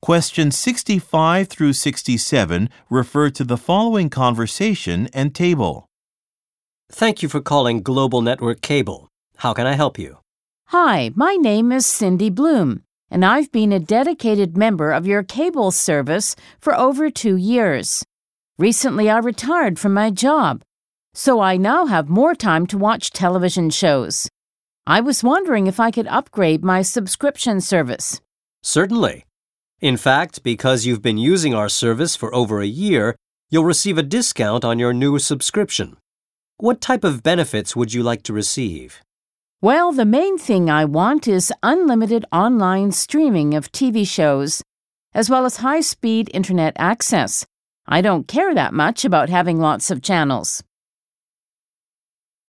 Questions 65 through 67 refer to the following conversation and table. Thank you for calling Global Network Cable. How can I help you? Hi, my name is Cindy Bloom, and I've been a dedicated member of your cable service for over two years. Recently, I retired from my job, so I now have more time to watch television shows. I was wondering if I could upgrade my subscription service. Certainly. In fact, because you've been using our service for over a year, you'll receive a discount on your new subscription. What type of benefits would you like to receive? Well, the main thing I want is unlimited online streaming of TV shows, as well as high speed internet access. I don't care that much about having lots of channels.